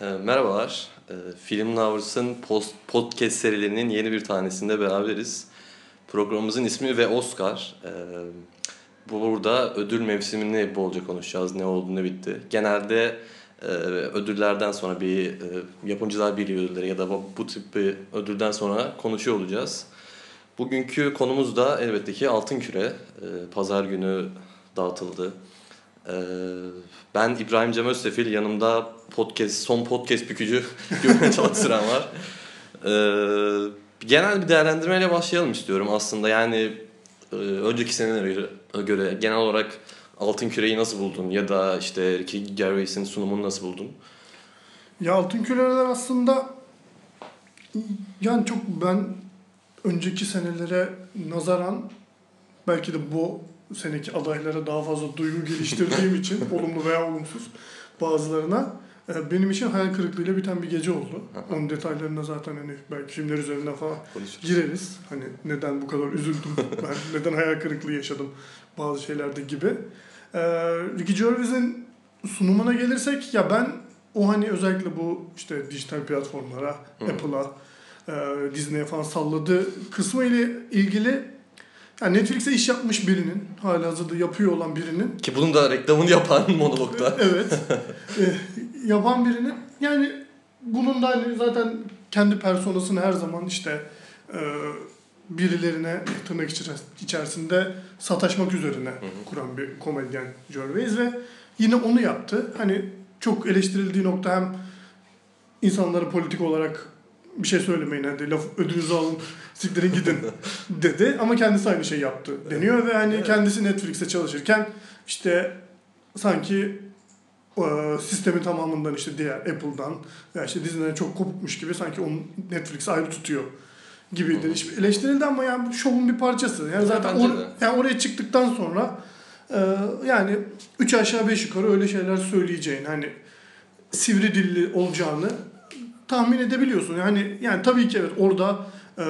E, merhabalar. E, Film Lovers'ın podcast serilerinin yeni bir tanesinde beraberiz. Programımızın ismi ve Oscar. E, burada ödül mevsimini bolca konuşacağız. Ne oldu ne bitti. Genelde e, ödüllerden sonra bir e, yapımcılar birliği ödülleri ya da bu, tip bir ödülden sonra konuşuyor olacağız. Bugünkü konumuz da elbette ki Altın Küre. Pazar günü dağıtıldı. E, ben İbrahim Cem Özsefil, yanımda podcast, son podcast bükücü Gökmen Çaltıran var. E, genel bir değerlendirmeyle başlayalım istiyorum aslında. Yani e, önceki senelere göre genel olarak Altın Küre'yi nasıl buldun? Ya da işte Ricky Gervais'in sunumunu nasıl buldun? Ya Altın Küreler aslında yani çok ben önceki senelere nazaran belki de bu seneki adaylara daha fazla duygu geliştirdiğim için olumlu veya olumsuz bazılarına e, benim için hayal kırıklığıyla biten bir gece oldu. Onun detaylarına zaten hani belki filmler üzerinden falan Konuşuruz. gireriz. Hani neden bu kadar üzüldüm, ben neden hayal kırıklığı yaşadım bazı şeylerde gibi. Ee, Ricky Gervais'in sunumuna gelirsek ya ben o hani özellikle bu işte dijital platformlara. Apple'a, e, Disney'e falan salladığı kısmı ile ilgili yani Netflix'e iş yapmış birinin, halihazırda yapıyor olan birinin Ki bunun da reklamını yapan monologda. evet. e, yapan birinin yani bunun da hani zaten kendi personasını her zaman işte e, birilerine tırnak içeris- içerisinde sataşmak üzerine kuran bir komedyen Gervais ve yine onu yaptı. Hani çok eleştirildiği nokta hem insanlara politik olarak bir şey söylemeyin hadi laf ödünüzü alın siktirin gidin dedi ama kendisi aynı şey yaptı deniyor ve hani Evet. kendisi Netflix'te çalışırken işte sanki e, sistemin tamamından işte diğer Apple'dan veya işte Disney'den çok kopukmuş gibi sanki onu Netflix ayrı tutuyor gibi de eleştirildi ama yani şovun bir parçası. Yani Evet, zaten or- yani oraya çıktıktan sonra e, yani üç aşağı beş yukarı öyle şeyler söyleyeceğin hani sivri dilli olacağını tahmin edebiliyorsun. Yani yani tabii ki evet orada e,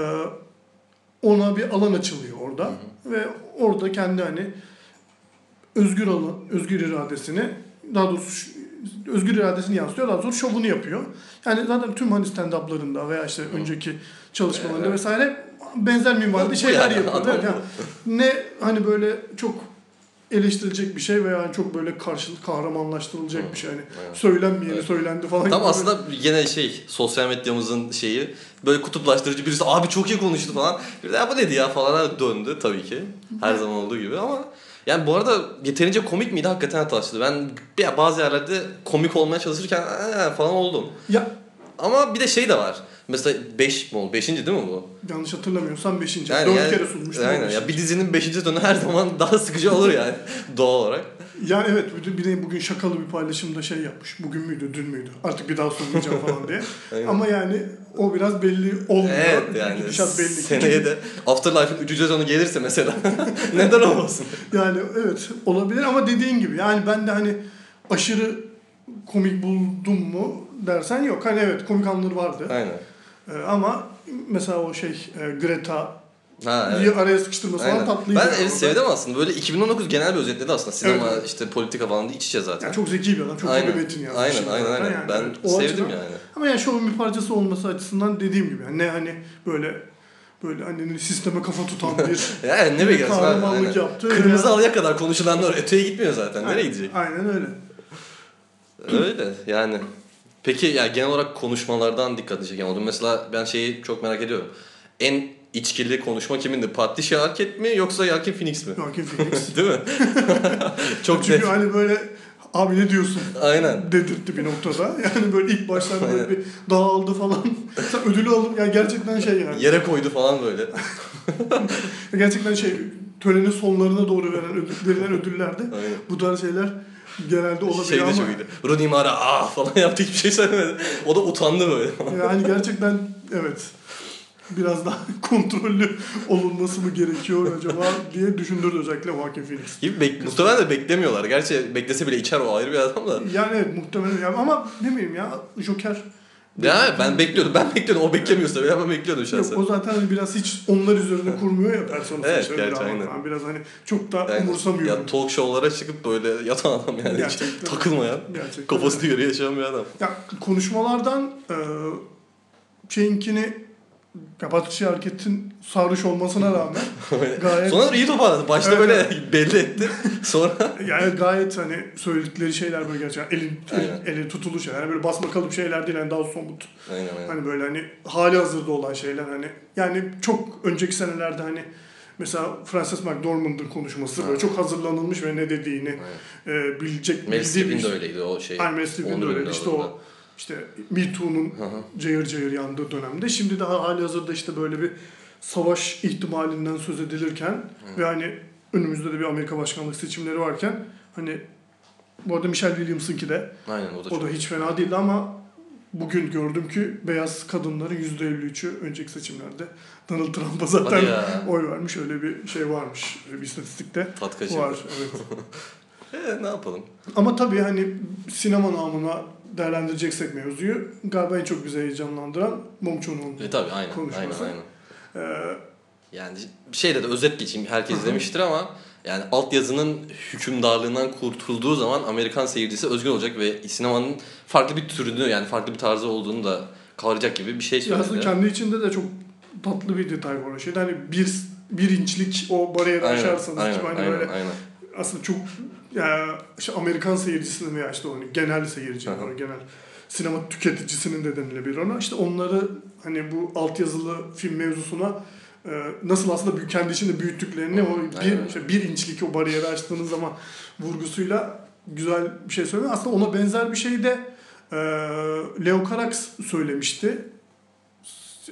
ona bir alan açılıyor orada ve orada kendi hani özgür alan, özgür iradesini daha doğrusu özgür iradesini yansıtıyor. Daha sonra şovunu yapıyor. Yani zaten tüm hani stand-up'larında veya işte önceki çalışmalarında Evet. vesaire benzer minvalde şeyler yapıyor. yani ne hani böyle çok eleştirilecek bir şey veya çok böyle karşılık kahramanlaştırılacak Hı. bir şey. Hani Evet. söylenmeyeni Evet. söylendi falan. Tam gibi. aslında yine şey sosyal medyamızın şeyi böyle kutuplaştırıcı birisi abi çok iyi konuştu falan. Bir de "Ya bu neydi ya falan döndü tabii ki. Her zaman olduğu gibi ama yani bu arada yeterince komik miydi hakikaten tartışıldı. Ben ya bazı yerlerde komik olmaya çalışırken "Aa" falan oldum. Ya Ama bir de şey de var. Mesela 5 mi oldu? 5. değil mi bu? yanlış hatırlamıyorsam 5. Yani, 4 yani- kere sunmuştum. o Aynen. Ya bir dizinin 5. sezonu her zaman daha sıkıcı olur yani doğal olarak. Yani evet bir de- bir de bugün şakalı bir paylaşımda şey yapmış. Bugün müydü, dün müydü? Artık bir daha sunmayacağım falan diye. Ama yani o biraz belli olmuyor. Evet yani Gidişat belli. seneye de Afterlife'ın 3. sezonu gelirse mesela neden olmasın? Yani evet olabilir ama dediğin gibi yani ben de hani aşırı komik buldum mu dersen yok. Hani evet komik anları vardı. Aynen. Ee, ama mesela o şey e, Greta Ha, evet. araya sıkıştırması falan Aynen. tatlıydı. Ben yani evet, sevdim aslında. Böyle 2019 genel bir özetledi aslında. Sinema Evet. işte politika falan da iç içe zaten. Yani çok zeki bir adam, çok aynen. Aynen yani aynen zaten. aynen. Yani ben evet, o sevdim açıdan- yani. Ama yani şovun bir parçası olması açısından dediğim gibi yani ne hani böyle böyle hani sisteme kafa tutan bir Yani ne abi? kahramanlık Aynen. yaptı. Kırmızı Ya- halıya kadar konuşulanlar öteye gitmiyor zaten. Nereye gidecek? Aynen öyle. Öyle yani. Peki ya genel olarak konuşmalardan dikkat çeken oldu. Mesela ben şeyi çok merak ediyorum. En içkili konuşma kimindi? Patricia Arquette mi yoksa Joaquin Phoenix mi? Joaquin Phoenix. Değil mi? çok Çünkü net. hani böyle abi ne diyorsun Aynen. dedirtti bir noktada. Yani böyle ilk başlarda böyle Aynen. bir dağıldı falan. Sen ödülü alıp yani gerçekten şey yani. Yere koydu falan böyle. Gerçekten şey törenin sonlarına doğru veren ödül, verilen ödüllerde Aynen. bu tarz şeyler genelde olabiliyor Şey de ama çok iyiydi. Rooney Mara ah falan yaptı hiçbir şey söylemedi. O da utandı böyle. yani gerçekten evet biraz daha kontrollü olunması mı gerekiyor acaba diye düşündürdü özellikle Joaquin Phoenix. Gibi bek muhtemelen de beklemiyorlar. Gerçi beklese bile içer o ayrı bir adam da. Yani evet muhtemelen yani ama ne bileyim ya Joker Ya ben bekliyordum. Ben bekliyordum. O beklemiyorsa bile ben bekliyordum şahsen. Yok o zaten hani biraz hiç onlar üzerine kurmuyor ya personel Evet, şeyleri gerçi ama aynen. falan. Biraz hani çok da Yani, umursamıyor. ya talk show'lara çıkıp böyle yatan adam yani hiç Gerçekten. takılmayan, Gerçekten. kafasını göre yaşayan bir adam. Ya konuşmalardan e, şeyinkini ya Batı hareketin sarhoş olmasına rağmen gayet Sonra iyi toparladı. Başta Evet, böyle belli etti. Sonra yani gayet hani söyledikleri şeyler böyle gerçekten elin, el, eli tutulu şeyler. Yani böyle basma kalıp şeyler değil yani daha somut. aynen aynen. Hani böyle hani hali hazırda olan şeyler hani yani çok önceki senelerde hani mesela Frances McDormand'ın konuşması Ha. böyle çok hazırlanılmış ve ne dediğini Aynen. e, bilecek Streep'in bir- de öyleydi o şey. Aynen Streep'in de Onur öyle. ödülü İşte o işte Me Too'nun Hı hı. cayır cayır yandığı dönemde. Şimdi daha hali hazırda işte böyle bir savaş ihtimalinden söz edilirken ve hani önümüzde de bir Amerika başkanlık seçimleri varken hani bu arada Michelle Williams'ınki de Aynen o da o da hiç fena değildi ama bugün gördüm ki beyaz kadınların %53'ü önceki seçimlerde Donald Trump'a zaten oy vermiş. Öyle bir şey varmış. Bir istatistikte Tat kaçırdı. var. Evet. Ee, ne yapalım? Ama tabii hani sinema namına değerlendireceksek mevzuyu galiba en çok bizi heyecanlandıran Joon-ho'nun E tabii aynen. Aynen Konuşması. aynen. Ee, Yani şeyde de özet geçeyim. Herkes izlemiştir ama yani altyazının hükümdarlığından kurtulduğu zaman Amerikan seyircisi özgür olacak ve sinemanın farklı bir türünü yani farklı bir tarzı olduğunu da kavrayacak gibi bir şey aslında söyledi. kendi içinde de çok tatlı bir detay var o şeyde. Hani bir, bir inçlik o bariyeri Aynen, aşarsanız aynen, hani aynen, böyle aynen. Aslında çok ya işte Amerikan seyircisinin veya işte hani genel seyircinin, Hı hı. o genel sinema tüketicisinin de denilebilir ona. İşte onları hani bu altyazılı film mevzusuna e, nasıl aslında kendi içinde büyüttüklerini o bir, işte bir inçlik o bariyeri açtığınız zaman vurgusuyla güzel bir şey söylüyor. Aslında ona benzer bir şey de e, Leo Carax söylemişti.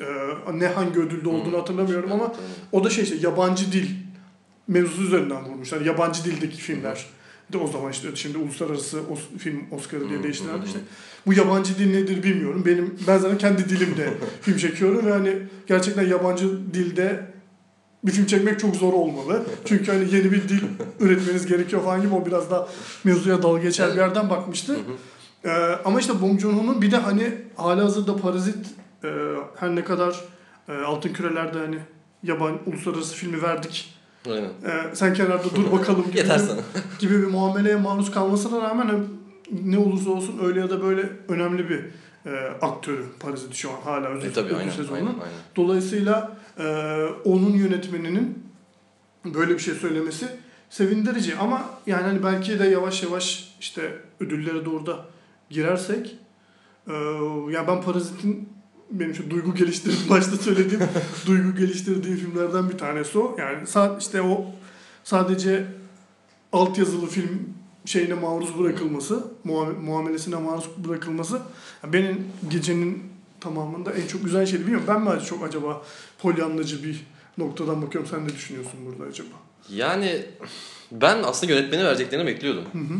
E, ne hangi ödülde olduğunu hatırlamıyorum ama o da şey işte yabancı dil mevzusu üzerinden vurmuşlar. Yabancı dildeki filmler. De o zaman işte şimdi uluslararası Os- film Oscar'ı diye hı, işte bu yabancı dil nedir bilmiyorum. Benim ben zaten kendi dilimde film çekiyorum ve hani gerçekten yabancı dilde bir film çekmek çok zor olmalı. Çünkü hani yeni bir dil üretmeniz gerekiyor falan gibi o biraz da mevzuya dalga geçer bir yerden bakmıştı. Ee, ama işte Bong Joon-ho'nun bir de hani halihazırda Parazit e, her ne kadar e, Altın Küreler'de hani yaban uluslararası filmi verdik. Aynen. e, sen kenarda dur bakalım gibi, Yeter bir, sana. gibi bir muameleye maruz kalmasına rağmen ne olursa olsun öyle ya da böyle önemli bir e, aktörü Parazit şu an hala özel, E tabii aynen, sezonunun. aynen, aynen. Dolayısıyla e, onun yönetmeninin böyle bir şey söylemesi sevindirici ama yani hani belki de yavaş yavaş işte ödüllere doğru da girersek e, yani ben Parazit'in benim şu duygu geliştirdiğim başta söylediğim duygu geliştirdiğim filmlerden bir tanesi o. Yani sa- işte o sadece altyazılı film şeyine maruz bırakılması, muam- muamelesine maruz bırakılması yani benim gecenin tamamında en çok güzel şeydi. Bilmiyorum ben mi çok acaba polyanlacı bir noktadan bakıyorum. Sen ne düşünüyorsun burada acaba? Yani ben aslında yönetmeni vereceklerini bekliyordum. Hı hı.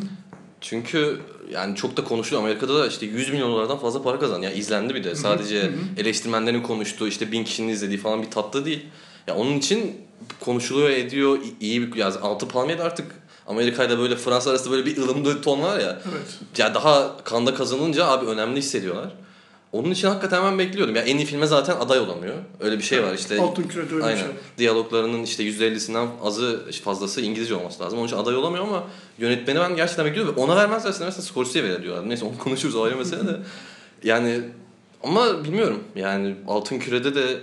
Çünkü yani çok da konuşuluyor. Amerika'da da işte 100 milyon dolardan fazla para kazandı. Yani izlendi bir de. Sadece hı hı. eleştirmenlerin konuştuğu işte bin kişinin izlediği falan bir tatlı değil. Ya onun için konuşuluyor ediyor. İyi bir yani altı palmiye de artık Amerika'yla böyle Fransa arasında böyle bir ılımlı ton var ya. Evet. Ya daha kanda kazanınca abi önemli hissediyorlar. Onun için hakikaten ben bekliyordum. Ya en iyi filme zaten aday olamıyor. Öyle bir şey var işte. Altın Küre'de öyle bir Aynen. şey. Diyaloglarının işte %50'sinden azı fazlası İngilizce olması lazım. Onun için aday olamıyor ama yönetmeni ben gerçekten bekliyorum. Ve ona vermezlerse mesela Scorsese'ye verir diyorlar. Neyse onu konuşuruz o ayrı mesele de. Yani ama bilmiyorum. Yani Altın Küre'de de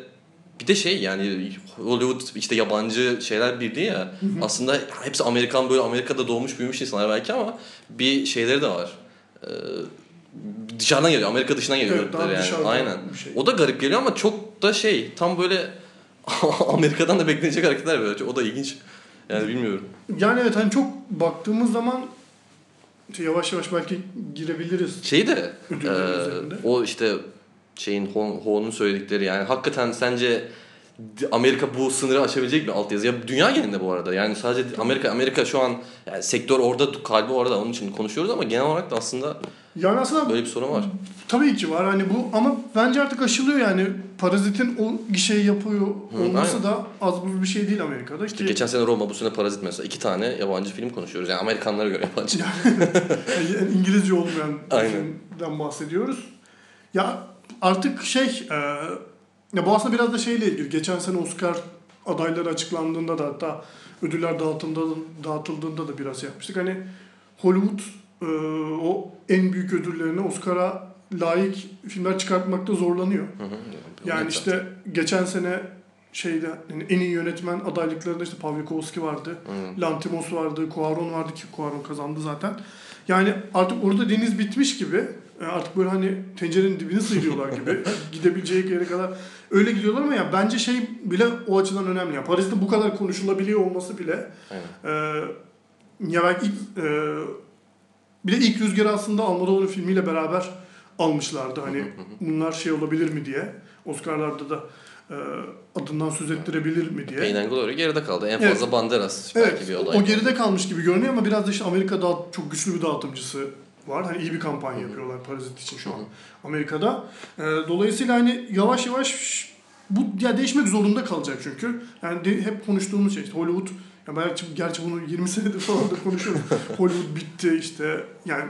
bir de şey yani Hollywood işte yabancı şeyler birliği ya. Aslında hepsi Amerikan böyle Amerika'da doğmuş büyümüş insanlar belki ama bir şeyleri de var. Ee, dışarıdan geliyor. Amerika dışından geliyor Evet, daha yani. dışarıdan Aynen. şey. O da garip geliyor ama çok da şey tam böyle Amerika'dan da beklenecek hareketler böyle. O da ilginç. Yani bilmiyorum. Yani evet hani çok baktığımız zaman yavaş yavaş belki girebiliriz. Şeyi de e, üzerinde. o işte şeyin Ho- Ho'nun söyledikleri yani hakikaten sence Amerika bu sınırı aşabilecek mi altyazı? Ya dünya genelinde bu arada. Yani sadece Amerika Amerika şu an yani sektör orada kalbi orada onun için konuşuyoruz ama genel olarak da aslında Yani aslında böyle bir sorun var. tabii ki var hani bu ama bence artık aşılıyor yani Parazit'in o gişeyi yapıyor Hı, olması aynen. da az buz bir şey değil Amerika'da. İşte Ki geçen sene Roma bu sene Parazit mesela iki tane yabancı film konuşuyoruz. Yani Amerikanlara göre yabancı. yani İngilizce olmayan Aynen. filmden bahsediyoruz. Ya artık şey e, ya bu aslında biraz da şeyle ilgili. Geçen sene Oscar adayları açıklandığında da hatta ödüller dağıtıldığında, dağıtıldığında da biraz yapmıştık. Hani Hollywood e, o en büyük ödüllerini Oscar'a layık filmler çıkartmakta zorlanıyor. Hı hı. Yani işte geçen sene şeyde yani en iyi yönetmen adaylıklarında işte Pavlikovski vardı. Hı. Lantimos vardı, Cuarón vardı ki Cuarón kazandı zaten. Yani artık orada deniz bitmiş gibi. E, Artık böyle hani tencerenin dibini sıyırıyorlar gibi. Gidebileceği yere kadar öyle gidiyorlar ama ya bence şey bile o açıdan önemli. Yani Paris'te bu kadar konuşulabiliyor olması bile Aynen. e, ya belki ilk, e, bir de ilk rüzgarı aslında Almodovar'ın filmiyle beraber almışlardı. Hani bunlar şey olabilir mi diye. Oscar'larda da e, adından söz ettirebilir mi diye. Payne and Glory geride kaldı. En Evet. fazla Banderas Evet, belki bir aday. o geride kalmış gibi görünüyor ama biraz da işte Amerika daha çok güçlü bir dağıtımcısı var. Hani iyi bir kampanya yapıyorlar Parazit için şu an Amerika'da. Ee, dolayısıyla hani yavaş yavaş bu ya değişmek zorunda kalacak çünkü. Yani de- hep konuştuğumuz şey işte Hollywood ya belki gerçi bunu 20 senedir falan da konuşuyoruz. Hollywood bitti işte yani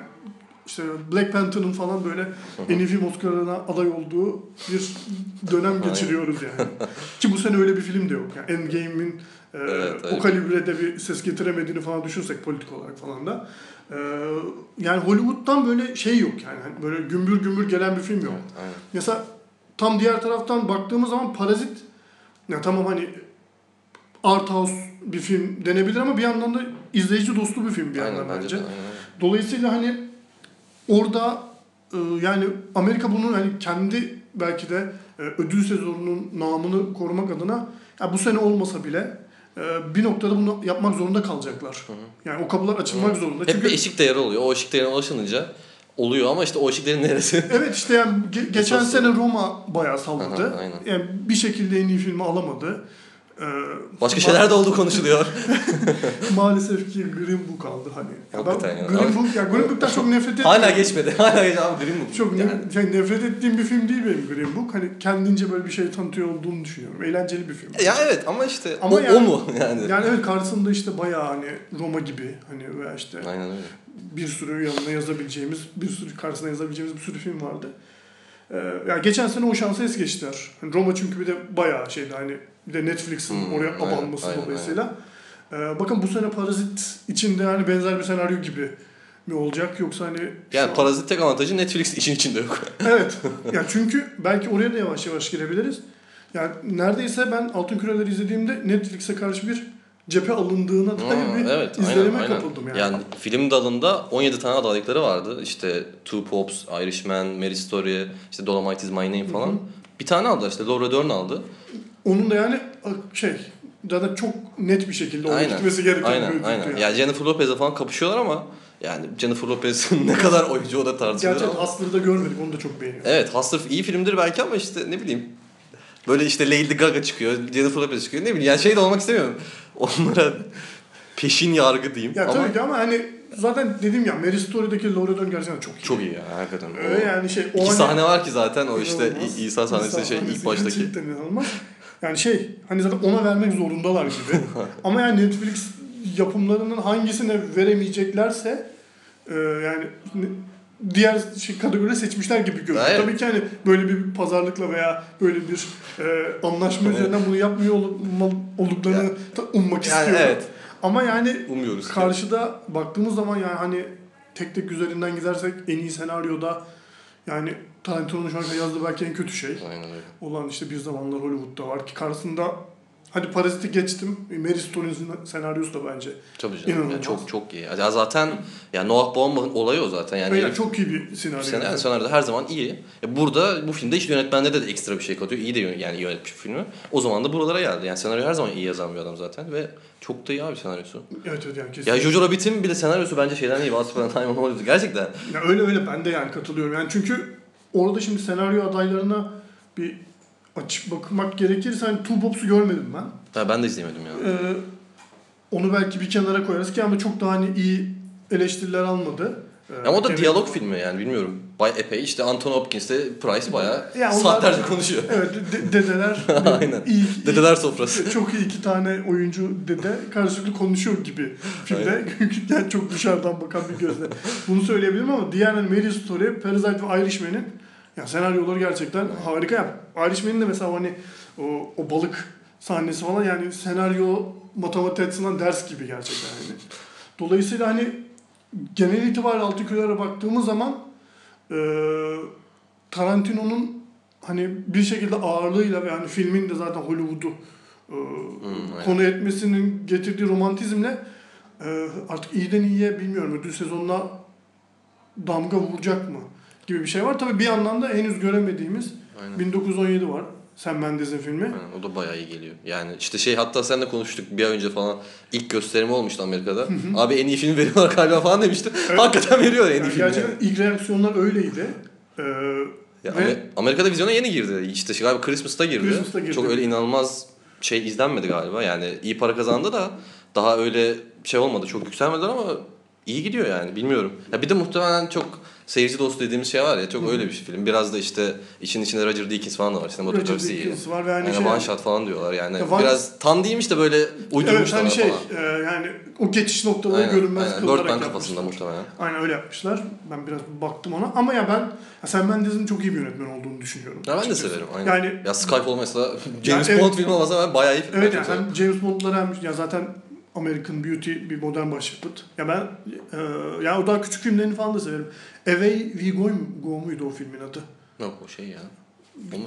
işte Black Panther'ın falan böyle en iyi film Oscar'ına aday olduğu bir dönem geçiriyoruz yani. Ki bu sene öyle bir film de yok. Yani Endgame'in e, Evet, o kalibrede bir ses getiremediğini falan düşünsek politik olarak falan da. e, yani Hollywood'dan böyle şey yok yani. Hani böyle gümbür gümbür gelen bir film yok. Evet, aynen. Mesela tam diğer taraftan baktığımız zaman Parazit ya tamam hani art house bir film denebilir ama bir yandan da izleyici dostu bir film bir yandan Aynen, bence. bence de, aynen. Dolayısıyla hani orada e, yani Amerika bunun hani kendi belki de e, ödül sezonunun namını korumak adına ya bu sene olmasa bile e, bir noktada bunu yapmak zorunda kalacaklar. Yani o kapılar açılmak zorunda. Hep Çünkü bir eşik değeri oluyor. O eşik değerine ulaşılınca oluyor ama işte o eşiklerin neresi? Evet işte yani ge- geçen sene Roma bayağı salladı. Aha, aynen. Yani bir şekilde en iyi filmi alamadı. Ee, Başka şeyler de olduğu konuşuluyor. Maalesef ki Green Book aldı hani. Hakikaten ya. Green Book ya Green Book'tan çok nefret ettim. Hala geçmedi. Hala geçmedi. Abi Green Book. Çok ne- yani. şey, nefret ettiğim bir film değil benim Green Book. Hani kendince böyle bir şey tanıtıyor olduğunu düşünüyorum. Eğlenceli bir film. Ya evet ama işte Ama o, yani- o mu yani? Yani evet karşısında işte bayağı hani Roma gibi hani veya işte Aynen öyle. bir sürü yanına yazabileceğimiz, bir sürü karşısına yazabileceğimiz bir sürü film vardı. Ee, ya geçen sene o şansı es geçtiler. Hani Roma çünkü bir de bayağı şeydi hani bir de Netflix'in Hmm, oraya aynen, abanması aynen, dolayısıyla. Ee, bakın bu sene Parazit içinde hani benzer bir senaryo gibi mi olacak yoksa hani Yani an- Parazit tek avantajı Netflix işin içinde yok. Evet. ya çünkü belki oraya da yavaş yavaş girebiliriz. Yani neredeyse ben Altın Küreleri izlediğimde Netflix'e karşı bir cephe alındığına dair Aa, bir evet, izlenime aynen, aynen. kapıldım yani. Yani film dalında 17 tane adaylıkları vardı. İşte Two Pops, Irishman, Mary Story, işte Dolomite is My Name falan. Hı hı. Bir tane aldı işte Laura Dern aldı. Onun da yani şey zaten çok net bir şekilde Aynen. gitmesi gereken bir Aynen, ödüldü aynen. yani. Yani Jennifer Lopez'le falan kapışıyorlar ama yani Jennifer Lopez'in ne kadar oyuncu o da tartışılır Gerçi ama. Hustler'ı da görmedik onu da çok beğeniyorum. Evet, Hustler iyi filmdir belki ama işte ne bileyim. Böyle işte Lady Gaga çıkıyor, Jennifer Lopez çıkıyor. Ne bileyim yani şey de olmak istemiyorum. Onlara peşin yargı diyeyim. Ya ama tabii ki ama hani zaten dedim ya Mary Story'deki Laura Dern gerçekten çok iyi. çok iyi ya hakikaten. Öyle yani şey o İki hani- sahne var ki zaten o işte İsa sahnesi şey ilk baştaki. Gerçekten inanılmaz. Yani şey hani zaten ona vermek zorundalar gibi. Ama yani Netflix yapımlarının hangisine veremeyeceklerse e, yani diğer şey, kategori seçmişler gibi görünüyor. Evet. Tabii ki hani böyle bir pazarlıkla veya böyle bir e, anlaşma üzerinden bunu yapmıyor olma- olduklarını da ummak Yani istiyorum. evet. Ama yani Umuyoruz. karşıda baktığımız zaman yani hani tek tek üzerinden gidersek en iyi senaryoda yani Tarantino'nun şu kadar yazdığı belki en kötü şey Aynen öyle. olan işte bir zamanlar Hollywood'da var ki karşısında hadi Parazit'i geçtim. Mary Stone'un senaryosu da bence. Tabii canım. İnanılmaz. Yani çok çok iyi. Ya zaten ya Noah Baumbach'ın olayı o zaten. Yani Yani çok iyi bir senaryo. sen, yani senaryoda her zaman iyi. E burada bu filmde işte yönetmende de ekstra bir şey katıyor. İyi de yani yönetmiş filmi. O zaman da buralara geldi. Yani senaryo her zaman iyi yazan bir adam zaten ve çok da iyi abi senaryosu. Evet evet yani kesin. Ya Jojo Rabbit'in bile senaryosu bence şeyden iyi. İn Hollywood. Gerçekten. Ya öyle öyle ben de yani katılıyorum. Yani çünkü orada şimdi senaryo adaylarına bir açıp bakmak gerekirse hani Two Pops'u görmedim ben. Ha, ben de izleyemedim ya. Ee, onu belki bir kenara koyarız ki ama çok daha hani iyi eleştiriler almadı. Ee, Ama o da evet. diyalog filmi yani bilmiyorum. Bay epey işte Anthony Hopkins de Price bayağı Ya onlar- saatlerce konuşuyor. Evet de- dedeler Aynen. iyi, Dedeler sofrası. çok iyi iki tane oyuncu dede karşılıklı konuşuyor gibi filmde. yani çok dışarıdan bakan bir gözle. Bunu söyleyebilirim ama diğer hani Mary Story, Parasite ve Irishman'in Yani senaryoları gerçekten harika. Yani Irishman'in de mesela hani o, o balık sahnesi falan yani senaryo matematik açısından ders gibi gerçekten yani. Dolayısıyla hani genel itibariyle altı köylere baktığımız zaman e, Tarantino'nun hani bir şekilde ağırlığıyla ve hani filmin de zaten Hollywood'u e, aynen. konu etmesinin getirdiği romantizmle e, artık iyiden iyiye bilmiyorum ödül sezonuna damga vuracak mı gibi bir şey var. Tabii bir yandan da henüz göremediğimiz Aynen. 1917 var. Sam Mendes'in filmi. Aynen, o da bayağı iyi geliyor. Yani işte şey hatta seninle konuştuk bir ay önce falan ilk gösterimi olmuştu Amerika'da. Abi en iyi film veriyorlar galiba falan demişti. Evet. Hakikaten veriyor en iyi Yani filmi. gerçekten ilk reaksiyonlar öyleydi. Ee, Ya ve Amer- Amerika'da vizyona yeni girdi. İşte şey, galiba Christmas'ta girdi. Christmas'ta girdi. Çok öyle inanılmaz şey izlenmedi galiba. Yani iyi para kazandı da daha öyle şey olmadı. Çok yükselmediler ama iyi gidiyor yani bilmiyorum. Ya bir de muhtemelen çok seyirci dostu dediğimiz şey var ya çok öyle bir film. Biraz da işte için içinde Roger Deakins falan da var. Roger Sinematografisi iyi. Deakins var ve hani Yani şey... one shot falan diyorlar yani. Ya one- Biraz tam değilmiş de böyle Evet uydurmuşlar hani şey falan. e, yani o geçiş noktaları Aynen, görünmez aynen. kılarak Birdman kafasında muhtemelen. Aynen öyle yapmışlar. Ben biraz baktım ona. Ama ya ben ya Sam Mendes'in çok iyi bir yönetmen olduğunu düşünüyorum. Ya ben de severim. Aynen. Yani ya Skyfall mesela James evet. Bond filmi olmasa ben bayağı iyi film. Evet yani hem James Bond'ları hem ya zaten American Beauty bir modern başyapıt. Ya ben e, ya o daha küçük filmlerini falan da severim. Away We Go, Go muydu o filmin adı? Yok o şey ya. Onu,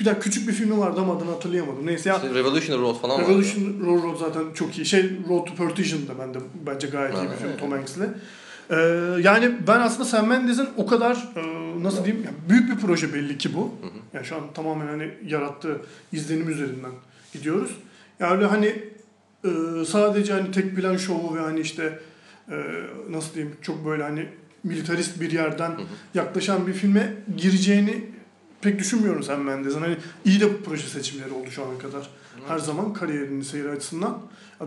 Bir küçük bir filmi vardı ama adını hatırlayamadım. Neyse ya işte Revolutionary Road falan. Revolution Road zaten çok iyi. Şey Road to Perdition da bende bence gayet iyi bir Evet. film Tom Hanks'le. Ee, yani ben aslında Sam Mendes'in o kadar e, nasıl diyeyim yani büyük bir proje belli ki bu. Yani şu an tamamen hani yarattığı izlenim üzerinden gidiyoruz. Yani öyle hani e, sadece hani tek plan şovu ve hani işte e, nasıl diyeyim çok böyle hani militarist bir yerden yaklaşan bir filme gireceğini pek düşünmüyorum Sam Mendes'in. Hani iyi de proje seçimleri oldu şu ana kadar. Her zaman kariyerinin seyri açısından.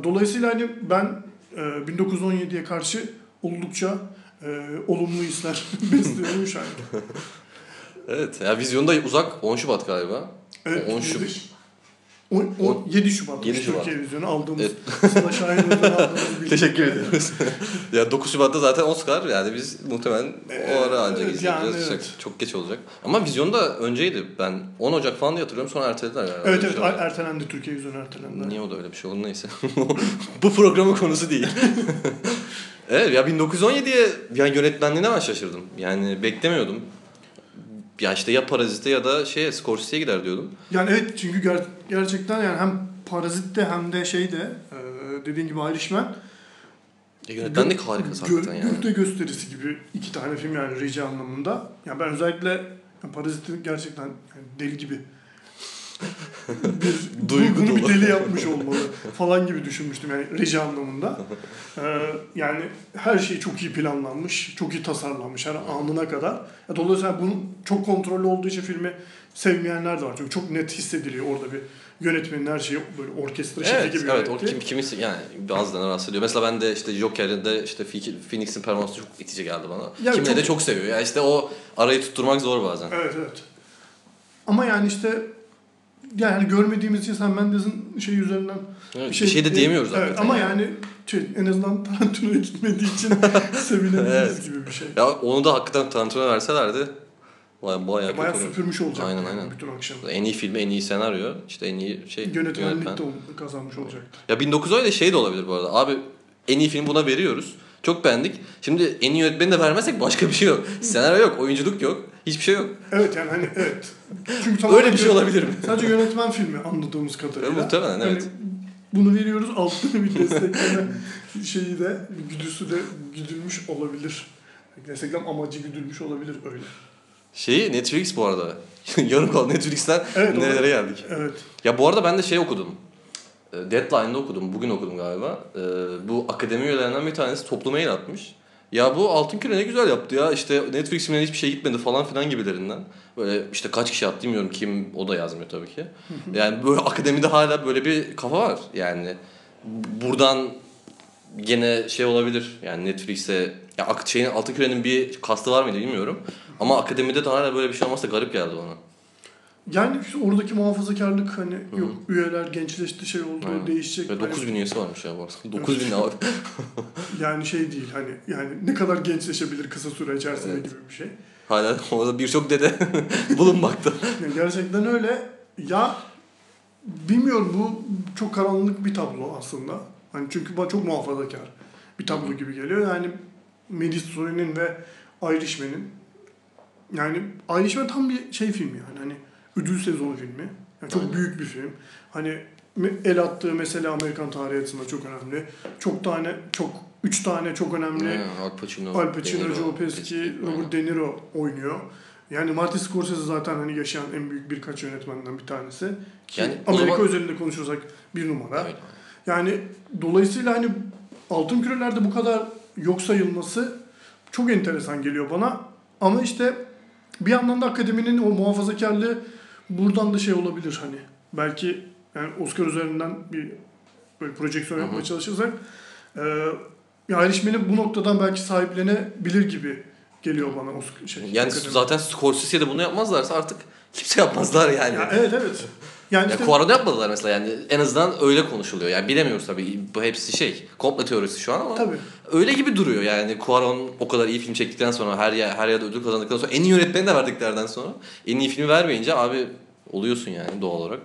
Dolayısıyla hani ben e, 1917'ye karşı oldukça e, olumlu hisler besliyorum şu an. Evet. Ya vizyonda uzak 10 Şubat galiba. Evet, 10 Şubat. 10, 10, 7 Şubat. 7 Şubat. Türkiye vizyonu aldığımız. Evet. Sıla Şahin'den aldığımız. Teşekkür ederiz. ya 9 Şubat'ta zaten Oscar yani biz muhtemelen o ara ancak Evet, izleyeceğiz. yani Çok- evet. Çok geç olacak. Ama vizyonda önceydi. Ben 10 Ocak falan diye hatırlıyorum sonra ertelediler. Evet evet er- ertelendi Türkiye vizyonu ertelendi. Niye o da öyle bir şey oldu neyse. Bu programın konusu değil. evet ya 1917'ye yani yönetmenliğine ben şaşırdım. Yani beklemiyordum. Ya işte ya Parazit'e ya da şeye Scorsese'ye gider diyordum. Yani evet çünkü ger- gerçekten yani hem Parazit'te hem de şeyde e, dediğin gibi Irishman Ya yönetmenlik harikası hakikaten yani. Gövde gösterisi gibi iki tane film yani reji anlamında. Yani ben özellikle yani Parazit'i gerçekten yani deli gibi bir Duygu bunu bir deli yapmış olmalı falan gibi düşünmüştüm yani reji anlamında. Ee, yani her şey çok iyi planlanmış, çok iyi tasarlanmış her anına kadar. Dolayısıyla bunun çok kontrollü olduğu için filmi sevmeyenler de var. Çünkü çok net hissediliyor orada bir yönetmenin her şeyi böyle orkestra Evet, gibi evet o yönettiği. kim, kimisi yani bazılarına rahatsız ediyor. Mesela ben de işte Joker'de işte Phoenix'in performansı çok itici geldi bana. Ya Kimine çok- de çok seviyor. Ya işte o arayı tutturmak zor bazen. Evet evet. Ama yani işte yani görmediğimiz için sen Mendes'in şey üzerinden Evet, bir şey de diyemiyoruz evet, hakikaten Ama yani. yani şey, en azından Tarantino'ya gitmediği için sevinebiliriz Evet. gibi bir şey. Ya onu da hakikaten Tarantino'ya verselerdi bayağı bayağı, Bayağı süpürmüş olacak Aynen, yani aynen. bütün akşam. En iyi filmi, en iyi senaryo, işte en iyi şey Yönetmenlik yönetmen. de kazanmış olacaktı. Ya 1917 şey de olabilir bu arada. Abi en iyi film buna veriyoruz. Çok beğendik. Şimdi en iyi yönetmeni de vermezsek başka bir şey yok. Senaryo yok, oyunculuk yok. Hiçbir şey yok. Evet yani hani evet. Çünkü Öyle tamamen bir şey olabilir mi? Sadece yönetmen filmi anladığımız kadarıyla. E, muhtemelen, Hani evet. bunu veriyoruz altına bir destekleme şeyi de güdüsü de güdülmüş olabilir. Desteklem amacı güdülmüş olabilir öyle. Şeyi Netflix bu arada. Yarım kaldı Netflix'ten Evet, nerelere geldik. Evet. Ya bu arada ben de şey okudum. E, Deadline'da okudum. Bugün okudum galiba. E, Bu akademi üyelerinden bir tanesi toplu mail atmış. Ya bu Altın Küre ne güzel yaptı ya. İşte Netflix filmlerine hiçbir şey gitmedi falan filan gibilerinden. Böyle işte kaç kişi attı bilmiyorum kim o da yazmıyor tabii ki. Yani böyle akademide hala böyle bir kafa var. Yani bu- buradan gene şey olabilir. Yani Netflix'e ya şeyin Altın Küre'nin bir kastı var mıydı bilmiyorum. Ama akademide de hala böyle bir şey olmazsa garip geldi bana. Yani işte oradaki muhafazakarlık hani Hı. yok üyeler gençleşti şey oldu Aynen. değişecek. Ve Hani 9000 üyesi varmış ya bu arada. 9000 ne abi? yani şey değil hani yani ne kadar gençleşebilir kısa süre içerisinde Evet. gibi bir şey. Hala orada birçok dede bulunmakta. Yani gerçekten öyle. Ya bilmiyorum bu çok karanlık bir tablo aslında. Hani çünkü bana çok muhafazakar bir tablo gibi geliyor. Yani Medistoni'nin ve Irishman'in yani Irishman tam bir şey filmi yani hani ödül sezonu filmi. Yani çok Aynen. büyük bir film. Hani el attığı mesela Amerikan tarihi açısından çok önemli. Çok tane çok üç tane çok önemli Aynen, Al Pacino, Al Pacino, Joe Pesci, aynen. Robert De Niro oynuyor. Yani Martin Scorsese zaten hani yaşayan en büyük birkaç yönetmenden bir tanesi. Ki Yani Amerika zaman- özelinde konuşursak bir numara. Öyle. Yani dolayısıyla hani altın kürelerde bu kadar yok sayılması çok enteresan geliyor bana. Ama işte bir yandan da akademinin o muhafazakarlığı buradan da şey olabilir hani. Belki yani Oscar üzerinden bir böyle projeksiyon yapmaya çalışırsak e, Irishman'i bu noktadan belki sahiplenebilir gibi geliyor bana Oscar şey. Yani akademi. zaten Scorsese de bunu yapmazlarsa artık kimse yapmazlar yani. ya, evet evet. Yani Ya işte, Cuaron'u yapmadılar mesela. Yani en azından öyle konuşuluyor. Yani bilemiyoruz tabii. Bu hepsi şey komplo teorisi şu an ama tabii. öyle gibi duruyor. Yani Cuaron o kadar iyi film çektikten sonra her yer her yerde ödül kazandıktan sonra en iyi yönetmeni de verdiklerden sonra en iyi filmi vermeyince abi oluyorsun yani doğal olarak.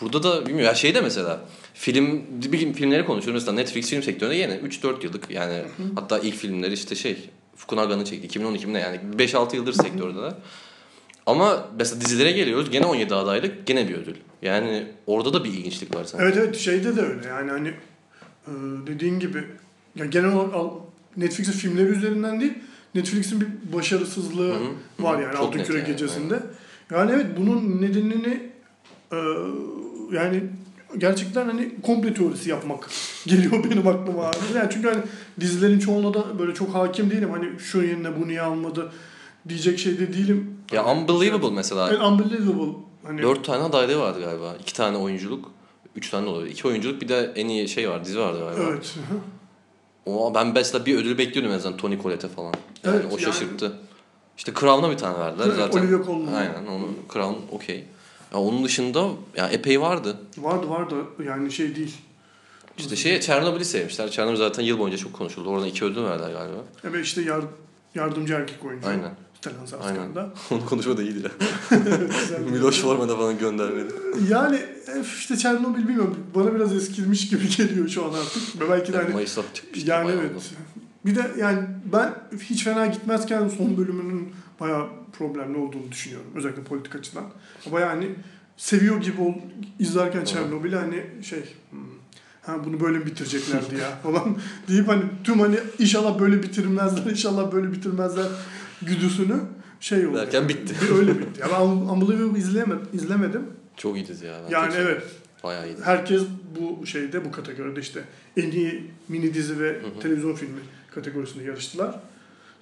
Burada da bilmiyorum. Ya şey de mesela film bir filmleri konuşuyoruz. Mesela Netflix film sektöründe yeni 3-4 yıllık yani hatta ilk filmleri işte şey Fukunaga'nın çekti. 2012 mi ne? Yani 5-6 yıldır sektördeler. Ama mesela dizilere geliyoruz gene 17 adaylık gene bir ödül. Yani orada da bir ilginçlik var sanki. Evet evet şeyde de öyle yani hani e, dediğin gibi ya genel olarak Netflix'in filmleri üzerinden değil Netflix'in bir başarısızlığı Hı hı, var yani Altın Küre yani, gecesinde. Yani evet bunun nedenini e, yani gerçekten hani komple teorisi yapmak geliyor benim aklıma. Yani çünkü hani dizilerin çoğuna da böyle çok hakim değilim. Hani şu yerine bu niye almadı diyecek şeyde değilim. Ya Unbelievable mesela. Evet, unbelievable. Hani Dört tane adaylığı vardı galiba. İki tane oyunculuk. Üç tane de olabilir. İki oyunculuk bir de en iyi şey var dizi vardı galiba. Evet. O, ben mesela bir ödül bekliyordum en azından Tony Collette falan. Yani Evet, o yani- şaşırttı. İşte Crown'a bir tane verdiler Evet, zaten. Olivia Colman. Aynen onu Crown okey. Ya onun dışında ya epey vardı. Vardı vardı yani şey değil. İşte şey Chernobyl'i sevmişler. Chernobyl zaten yıl boyunca çok konuşuldu. Oradan iki ödül verdiler galiba. Evet işte yar, yardımcı erkek oyuncu. Aynen. Stellan Aynen. Onu konuşma da iyiydi ya. Miloš Forman'a falan göndermedi. Yani işte Çernobil bilmiyorum. Bana biraz eskimiş gibi geliyor şu an artık. Ve belki de hani Mayıs'ta çıkmıştı. yani bayağı evet. oldu. Bir de yani ben hiç fena gitmezken son bölümünün bayağı problemli olduğunu düşünüyorum. Özellikle politik açıdan. Ama yani seviyor gibi ol, izlerken Çernobil'i hani şey hmm, ha bunu böyle mi bitireceklerdi ya falan deyip hani tüm hani inşallah böyle bitirmezler inşallah böyle bitirmezler güdüsünü şey oldu. Derken bitti. Bir öyle bitti. Ya ben Unbelievable izleyemedim, izlemedim. Çok iyi dizi ya. Ben Yani evet Bayağı iyiydi. herkes bu şeyde bu kategoride işte en iyi mini dizi ve Hı hı. televizyon filmi kategorisinde yarıştılar.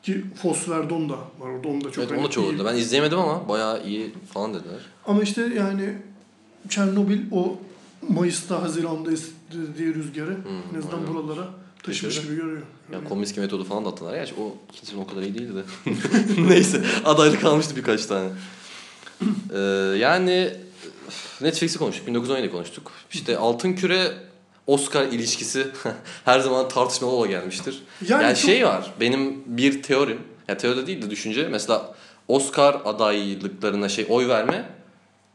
Ki Fos Verdon da var orada. Onu da çok evet, hani onu da çok iyi. Ben izleyemedim ama bayağı iyi falan dediler. Ama işte yani Çernobil o Mayıs'ta Haziran'da estirdiği rüzgarı Hmm, en azından aynen. buralara taşımış gibi görüyor. Ya Yani. Kominsky metodu falan da attılar. Gerçi o kimsenin o kadar iyi değildi de. Neyse adaylık kalmıştı birkaç tane. Ee, yani Netflix'i konuştuk. 1917'yi konuştuk. İşte Altın Küre Oscar ilişkisi her zaman tartışmalı ola gelmiştir. Yani, Yani, çok- şey var. Benim bir teorim. Ya teoride değil de düşünce. Mesela Oscar adaylıklarına şey oy verme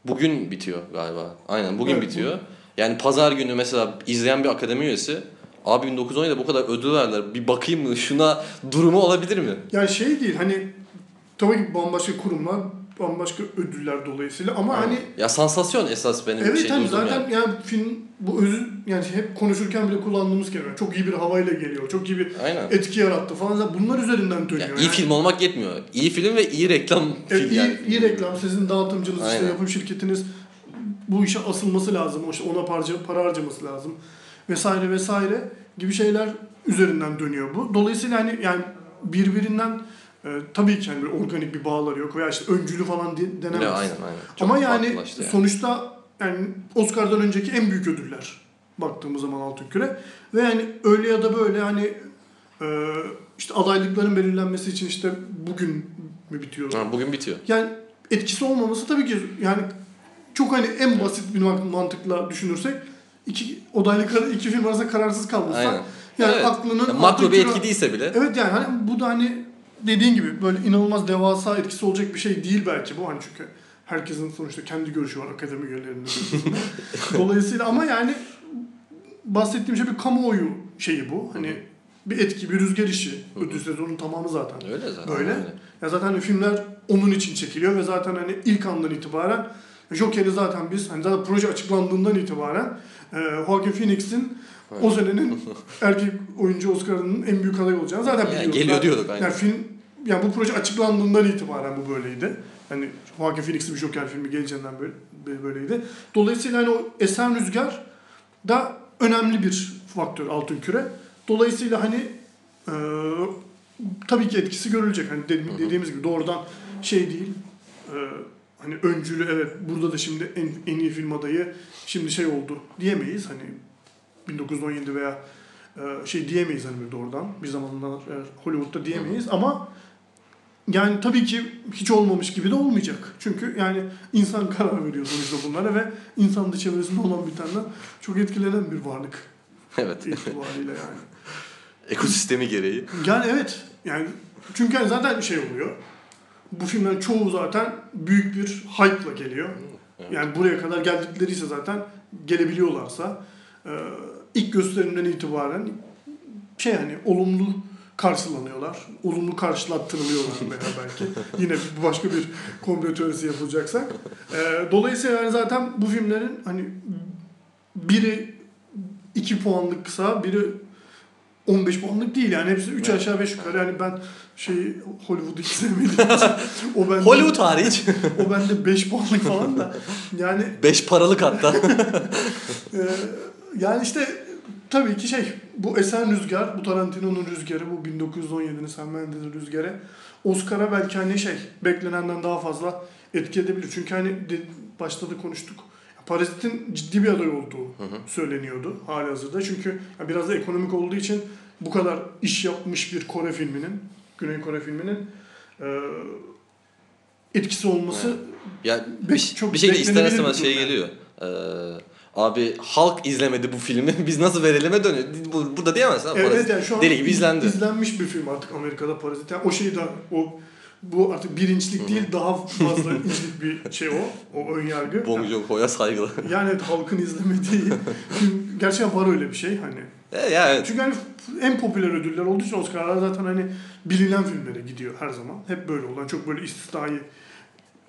bugün bitiyor galiba. Aynen bugün Evet, bitiyor. Yani pazar günü mesela izleyen bir akademi üyesi Abi 1917'de bu kadar ödül verdiler. Bir bakayım mı? Şuna durumu olabilir mi? Yani şey değil hani tabii ki bambaşka kurumlar bambaşka ödüller dolayısıyla ama hani ya sansasyon esas benim Evet şey hani zaten yani. yani film bu özü yani hep konuşurken bile kullandığımız kelime. Çok iyi bir havayla geliyor. Çok iyi bir Aynen. etki yarattı falan. Bunlar üzerinden dönüyor. Ya iyi yani. film olmak yetmiyor. İyi film ve iyi reklam Evet, film iyi, yani. iyi reklam, sizin dağıtımcınız, işte Aynen. yapım şirketiniz bu işe asılması lazım, işte ona para, para harcaması lazım vesaire vesaire gibi şeyler üzerinden dönüyor bu. Dolayısıyla hani yani birbirinden e, tabii ki hani böyle organik bir bağları yok veya işte öncülü falan de- denemez. Ya, aynen aynen. Çok Ama yani yani. sonuçta yani Oscar'dan önceki en büyük ödüller baktığımız zaman Altın Küre ve yani öyle ya da böyle hani e, işte adaylıkların belirlenmesi için işte bugün mü bitiyor? Ha, bugün bitiyor. Yani etkisi olmaması tabii ki yani çok hani en basit bir mantıkla düşünürsek iki odaylı iki film arasında kararsız kalmışsan Aynen. yani Evet. aklının Ya makro bir etki değilse bile. Evet yani hani bu da hani dediğin gibi böyle inanılmaz devasa etkisi olacak bir şey değil belki bu hani çünkü herkesin sonuçta kendi görüşü var akademi üyelerinin. Dolayısıyla ama yani bahsettiğim şey bir kamuoyu şeyi bu. Hani bir etki, bir rüzgar işi. Ödül sezonun tamamı zaten. Öyle zaten. Böyle. öyle. Ya zaten hani filmler onun için çekiliyor ve zaten hani ilk andan itibaren Joker'i zaten biz hani zaten proje açıklandığından itibaren e, Joaquin Phoenix'in o senenin erkek oyuncu Oscar'ının en büyük adayı olacağını zaten Yani biliyorduk. geliyor diyorduk aynen. Yani film yani bu proje açıklandığından itibaren bu böyleydi. Hani Joaquin Phoenix'in bir Joker filmi geleceğinden böyle böyleydi. Dolayısıyla hani o esen rüzgar da önemli bir faktör altın küre. Dolayısıyla hani e, tabii ki etkisi görülecek. Hani dedi- dediğimiz gibi doğrudan şey değil. e, hani öncülü evet burada da şimdi en, en iyi film adayı şimdi şey oldu diyemeyiz. Hani 1917 veya e, şey diyemeyiz hani böyle doğrudan. Bir zamanlar e, Hollywood'da diyemeyiz ama yani tabii ki hiç olmamış gibi de olmayacak. Çünkü yani insan karar veriyor sonuçta bunlara ve insan da çevresinde olan bir tane çok etkilenen bir varlık Evet. itibariyle yani. Ekosistemi gereği. Yani evet. Yani çünkü hani zaten şey oluyor. Bu filmlerin çoğu zaten büyük bir hype'la geliyor. Evet. Yani buraya kadar geldikleri ise zaten gelebiliyorlarsa e, ilk gösterimden itibaren şey hani olumlu karşılanıyorlar. Olumlu karşılattırılıyorlar veya belki. Yine başka bir komplo teorisi yapılacaksak. E, dolayısıyla yani zaten bu filmlerin hani biri 2 puanlık kısa, biri 15 puanlık değil yani hepsi 3 Evet. aşağı 5 yukarı yani ben şey Hollywood'u hiç sevmediğim için o bende, Hollywood hariç. o bende 5 puanlık falan da yani 5 paralık hatta. e, yani işte tabii ki şey bu Esen Rüzgar bu Tarantino'nun rüzgarı bu 1917'nin Sam Mendes'in rüzgarı Oscar'a belki hani şey beklenenden daha fazla etki edebilir. Çünkü hani başta da konuştuk. Parazit'in ciddi bir aday olduğu Hı hı. söyleniyordu hali hazırda. Çünkü yani biraz da ekonomik olduğu için bu kadar iş yapmış bir Kore filminin, Güney Kore filminin e, etkisi olması ya Be- bir, çok bir şekilde ister istemez şey durum geliyor. Ee, abi halk izlemedi bu filmi. Biz nasıl verelim'e dönüyor. Bu, burada diyemezsin. Evet Parazit yani şu an Deli gibi izlendi. izlenmiş bir film artık Amerika'da Parazit. Yani o şey de o bu artık birinçlik değil daha fazla inçlik bir şey o. O ön yargı. Bong Joon-ho'ya saygılar. Yani evet, halkın izlemediği gerçekten var öyle bir şey hani. E, ya evet. Çünkü hani en popüler ödüller olduğu için Oscar'lar zaten hani bilinen filmlere gidiyor her zaman. Hep böyle olan çok böyle istisnai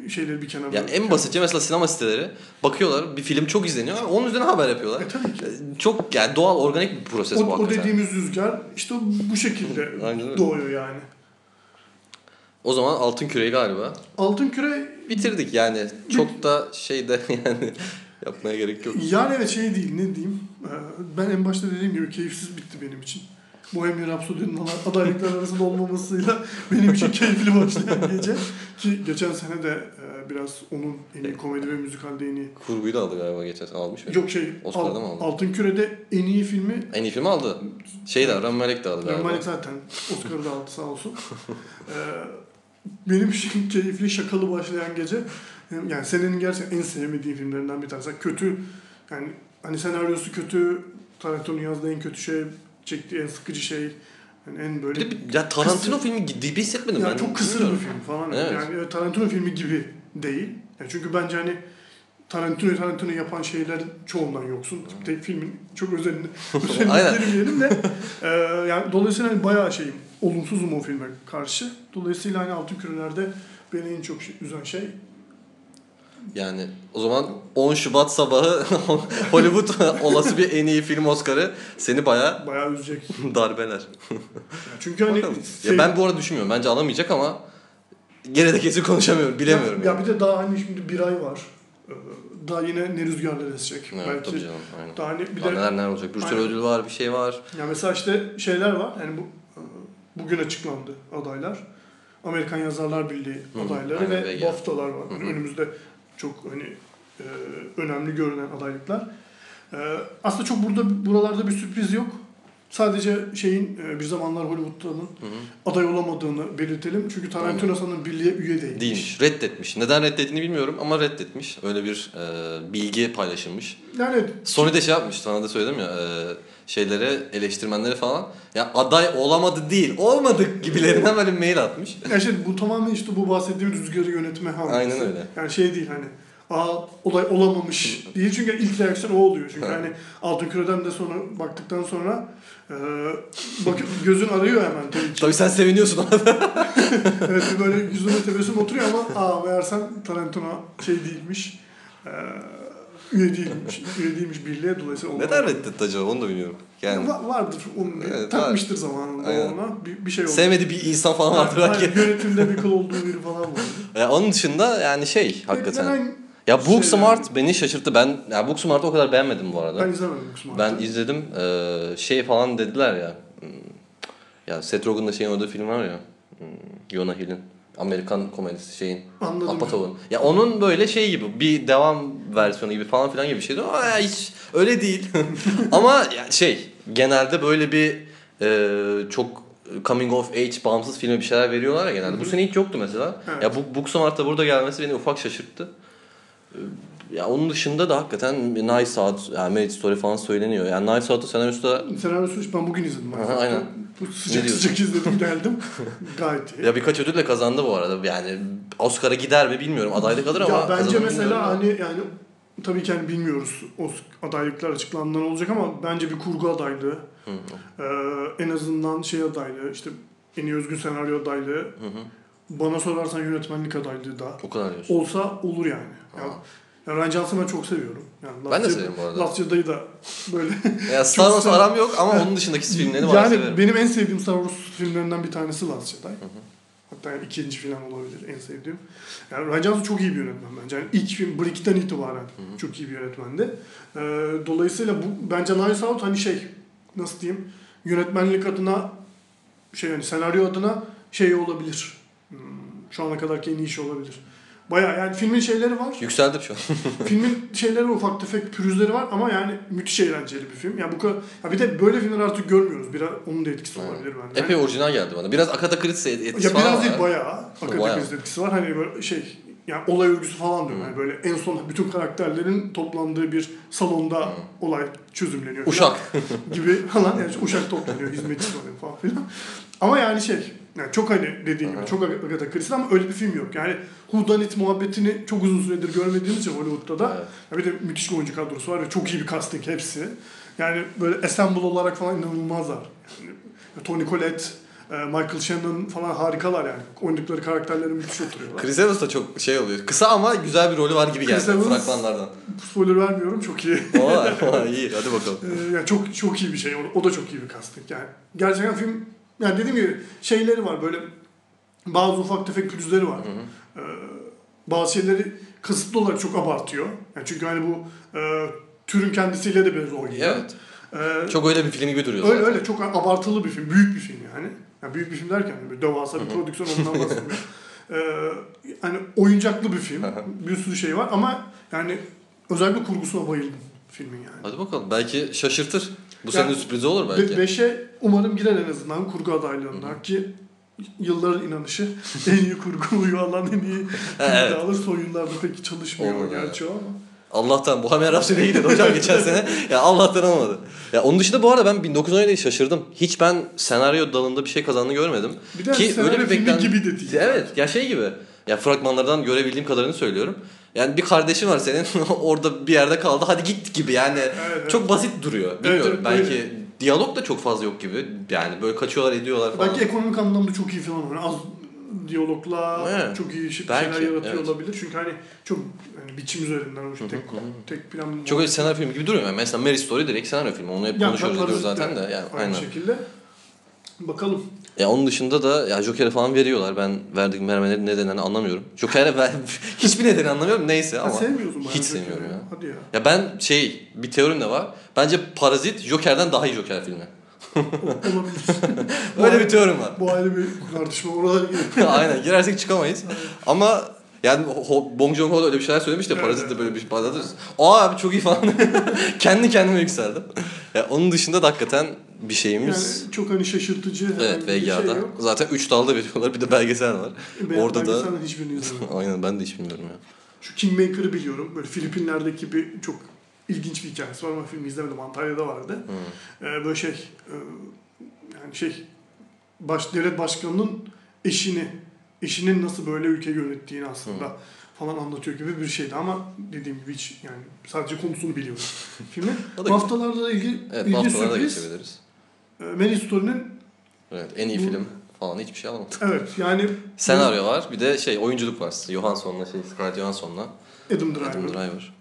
şeyleri bir kenara Ya bırakıp- en basitçe mesela sinema siteleri bakıyorlar bir film çok izleniyor onun üzerine haber yapıyorlar. E tabii ki. E, Çok yani doğal organik bir proses O, bu o hakikaten. dediğimiz rüzgar işte bu şekilde doğuyor yani. O zaman altın küreyi galiba Altın küre bitirdik yani çok da şey de yani yapmaya gerek yok. Yani evet şey değil ne diyeyim. Ee, Ben en başta dediğim gibi keyifsiz bitti benim için. Bohemian Rhapsody'nin adaylıklar arasında olmamasıyla benim için keyifli başlayan gece. Ki geçen sene de e, biraz onun en iyi komedi ve müzikalde en iyi. Kurguyu da aldı galiba geçen sene almış mı? Yok şey Oscar'da mı aldı? Altın Küre'de en iyi filmi En iyi filmi aldı. Şey de Rami Malek de aldı galiba. Rami Malek zaten Oscar'ı da aldı sağ olsun. Ee, benim için keyifli şakalı başlayan gece yani senenin gerçekten en sevmediğim filmlerinden bir tanesi. Kötü yani hani senaryosu kötü, Tarantino'nun yazdığı en kötü şey, çektiği en sıkıcı şey. Yani en böyle Bir de bir- ya Tarantino Kısır- filmi dibi hissetmedim yani ben. çok kısır bir film falan. Evet. Yani Tarantino filmi gibi değil. Yani çünkü bence hani Tarantino Tarantino yapan şeyler çoğundan yoksun. Tek filmin çok özelini, özelini girmeyelim de. Ee, yani dolayısıyla hani bayağı şeyim, olumsuzum o filme karşı. Dolayısıyla hani Altın Küreler'de beni en çok şey- üzen şey Yani o zaman 10 Şubat sabahı Hollywood olası bir en iyi film Oscar'ı seni bayağı bayağı üzecek. darbeler. Çünkü hani sev- Ya ben bu arada düşünmüyorum. Bence alamayacak ama gene de kesin konuşamıyorum. Bilemiyorum. Ya, yani. ya bir de daha hani şimdi bir ay var. Ee, Daha yine ne rüzgarlar esecek. Evet, Belki tabii canım. Aynen. daha hani bir Daha de neler neler olacak. Bir sürü ödül var, bir şey var. Ya mesela işte şeyler var. Yani bu bugün açıklandı adaylar. Amerikan Yazarlar Birliği hı, adayları ve ve BAFTA'lar var. Hı önümüzde çok hani e, önemli görünen adaylıklar. E, aslında çok burada buralarda bir sürpriz yok. sadece şeyin e, bir zamanlar Hollywood'un aday olamadığını belirtelim. Çünkü Tarantino sanırım birliğe üye değilmiş. Değilmiş. Reddetmiş. Neden reddettiğini bilmiyorum ama reddetmiş. Öyle bir e, bilgi paylaşılmış. Yani Sony de şey yapmış. Sana da söyledim ya. E, şeylere, eleştirmenlere falan. Ya aday olamadı değil. Olmadık gibilerinden böyle mail atmış. yani şey, bu tamamen işte bu bahsettiğim rüzgarı yönetme hamlesi. Aynen öyle. Yani şey değil hani aa olay olamamış değil çünkü ilk reaksiyon o oluyor. Çünkü hani Altın Küre'den de sonra baktıktan sonra e, bak gözün arıyor hemen tabii. Tabii sen seviniyorsun evet böyle yüzüne tebessüm oturuyor ama aa meğersem Tarantino şey değilmiş. E, üye değilmiş. üye değilmiş birliğe dolayısıyla olmaz. Neden reddetti acaba onu da bilmiyorum. Yani Va- vardır onun Evet, takmıştır zamanında Aynen. ona bir, bir şey oldu. sevmediği bir insan falan vardır Yani belki. Yönetimde bir kıl olduğu biri falan vardı. Ya onun dışında yani şey hakikaten. Neden- Ya Şey Booksmart beni şaşırttı. Ben ya Booksmart'ı o kadar beğenmedim bu arada. Ben izlemedim Kusma. Ben izledim. Ee, şey falan dediler ya. hmm, Ya Seth Rogen'da şeyin orada film var ya. hmm, Jonah Hill'in. Amerikan komedisi şeyin. Anladım. Apatov'un. Ya onun böyle şey gibi bir devam versiyonu gibi falan filan gibi bir şeydi ama hiç öyle değil. ama şey genelde böyle bir e, çok coming of age bağımsız filme bir şeyler veriyorlar ya genelde. Bu sene hiç yoktu mesela. Evet. Ya bu Booksmart'ta burada gelmesi beni ufak şaşırttı. Ee, Ya onun dışında da hakikaten Nice Out, yani Marriage Story falan söyleniyor. Yani Nice Out'u senaryosu da Senaryosu ben bugün izledim. Aha, aynen. Bu sıcak sıcak izledim geldim. Gayet iyi. ya birkaç ödül de kazandı bu arada. Yani Oscar'a gider mi bilmiyorum. Adaylık alır ama ya bence mesela hani yani tabii ki hani bilmiyoruz o adaylıklar açıklandığında ne olacak ama bence bir kurgu adaylığı Hı hı. Ee, en azından şey adaylığı işte en iyi özgün senaryo adaylığı Hı hı. bana sorarsan yönetmenlik adaylığı da O kadar diyorsun. olsa olur yani. Ya, Aa. Ya Ryan Johnson'ı ben çok seviyorum. Yani Ben de Last severim bu arada. Last Jedi'yi da böyle Ya Star Wars aram yok ama onun dışındaki filmlerini bayağı yani severim. benim en sevdiğim Star Wars filmlerinden bir tanesi Last Jedi. Hatta yani ikinci falan olabilir en sevdiğim. Yani Ryan Johnson çok iyi bir yönetmen bence. Yani ilk film Brick'ten itibaren çok iyi bir yönetmendi. Ee, dolayısıyla bu bence Nice Out hani şey nasıl diyeyim yönetmenlik adına şey yani senaryo adına şey olabilir. Hmm, şu ana kadarki en iyi iş olabilir. Baya yani filmin şeyleri var. Yükseldim şu an. Filmin şeyleri ufak tefek pürüzleri var ama yani müthiş eğlenceli bir film. Yani bu kadar ya bir de böyle filmler artık görmüyoruz. Biraz onun da etkisi olabilir bence. Epey orijinal geldi bana. Biraz Agatha Christie etkisi Ya falan biraz var. değil bayağı akademik etkisi var. Hani böyle şey yani olay örgüsü falan diyorum. Yani böyle en son bütün karakterlerin toplandığı bir salonda olay çözümleniyor. falan Uşak. gibi falan yani uşak toplanıyor, hizmetçi oluyor falan filan. Ama yani şey yani çok hani dediğin gibi çok Agatha Christie ama öyle bir film yok. Yani Whodunit muhabbetini çok uzun süredir görmediğimiz için Hollywood'da da Evet. bir de müthiş bir oyuncu kadrosu var ve çok iyi bir casting hepsi. Yani böyle assemble olarak falan inanılmazlar. Yani Tony Collette, e, Michael Shannon falan harikalar yani. Oynadıkları karakterleri müthiş oturuyorlar. Chris Evans da çok şey oluyor. Kısa ama güzel bir rolü var gibi geldi Evans- fragmanlardan. Spoiler vermiyorum çok iyi. Valla iyi hadi bakalım. Ee, yani çok çok iyi bir şey. O, o da çok iyi bir casting. Yani gerçekten film yani dediğim gibi şeyleri var böyle bazı ufak tefek pürüzleri var. Ee, bazı şeyleri kasıtlı olarak çok abartıyor. Yani çünkü hani bu e, türün kendisiyle de biraz oynuyor. Evet. Ee, Çok öyle bir film gibi duruyor öyle zaten. öyle çok abartılı bir film. Büyük bir film yani. yani büyük bir film derken böyle devasa bir prodüksiyon ondan bahsetmiyorum. Ee, hani oyuncaklı bir film. bir sürü şey var ama yani özellikle kurgusuna bayıldım filmin yani. Hadi bakalım. Belki şaşırtır. Bu Ya, senin sürprizi olur belki. Ve beşe umarım girer en azından kurgu adaylığından ki yılların inanışı en iyi kurgu alan en iyi Evet. iddialı son yıllarda pek çalışmıyor Olur, gerçi o ama. Allah'tan Bohemian Rhapsody'ye gidiyordu hocam geçen sene. Ya Allah'tan olmadı. Ya onun dışında bu arada ben 1917'yi şaşırdım. Hiç ben senaryo dalında bir şey kazandığını görmedim. Bir de Ki öyle bir beklen... gibi de değil. Evet ya şey gibi. Ya fragmanlardan görebildiğim kadarını söylüyorum. Yani bir kardeşin var senin orada bir yerde kaldı hadi git gibi yani evet. çok basit duruyor. Bilmiyorum evet, belki öyle. diyalog da çok fazla yok gibi. Yani böyle kaçıyorlar ediyorlar falan. Belki ekonomik anlamda çok iyi falan. Yani az diyalogla Evet. çok iyi şey, Belki, şeyler yaratıyor evet. olabilir. Çünkü hani çok hani biçim üzerinden o şey tek, tek plan. Çok öyle senaryo filmi gibi duruyor. Yani mesela Mary Story direkt senaryo filmi. Onu hep Ya, konuşuyoruz zaten de. Yani, Aynı aynen. şekilde. Bakalım. Ya onun dışında da ya Joker'e falan veriyorlar. Ben verdik vermeleri nedenini anlamıyorum. Joker'e ver, hiçbir nedeni anlamıyorum. Neyse Ha, ama. sevmiyorsun bayağı hiç sevmiyorum ya. Hadi ya. Ya ben şey bir teorim de var. Bence Parazit Joker'den daha iyi Joker filmi. Olabilir. Öyle bir teorim var. Bu ayrı bir tartışma. Oralara girelim. Aynen girersek çıkamayız. Ama yani Bong Joon-ho da öyle bir şeyler söylemiş de Evet, Parazit de böyle bir şey. Aa abi çok iyi falan. Kendi kendime yükseldim. Ya onun dışında da hakikaten bir şeyimiz. Yani çok hani şaşırtıcı evet bir VGA'da. şey yok. Zaten 3 dalda veriyorlar. Bir de belgesel var. Ben Orada da- hiçbirini izlemedim. Aynen ben de hiç bilmiyorum ya. Şu Kingmaker'ı biliyorum. Böyle Filipinler'deki bir çok ilginç bir hikayesi var ama filmi izlemedim. Antalya'da vardı. Hı. Ee, böyle şey e, yani şey baş, devlet başkanının eşini eşinin nasıl böyle ülke yönettiğini aslında falan anlatıyor gibi bir şeydi ama dediğim gibi hiç yani sadece konusunu biliyorum filmin. Haftalarda da ilgi, Evet ilgi sürpriz. Geçebiliriz. E, Marriage Story'nin Evet en iyi Bu- film falan hiçbir şey alamadım. evet yani Senaryo var bir de şey oyunculuk var. Johansson'la şey Scarlett Johansson'la Adam Driver. Adam Driver.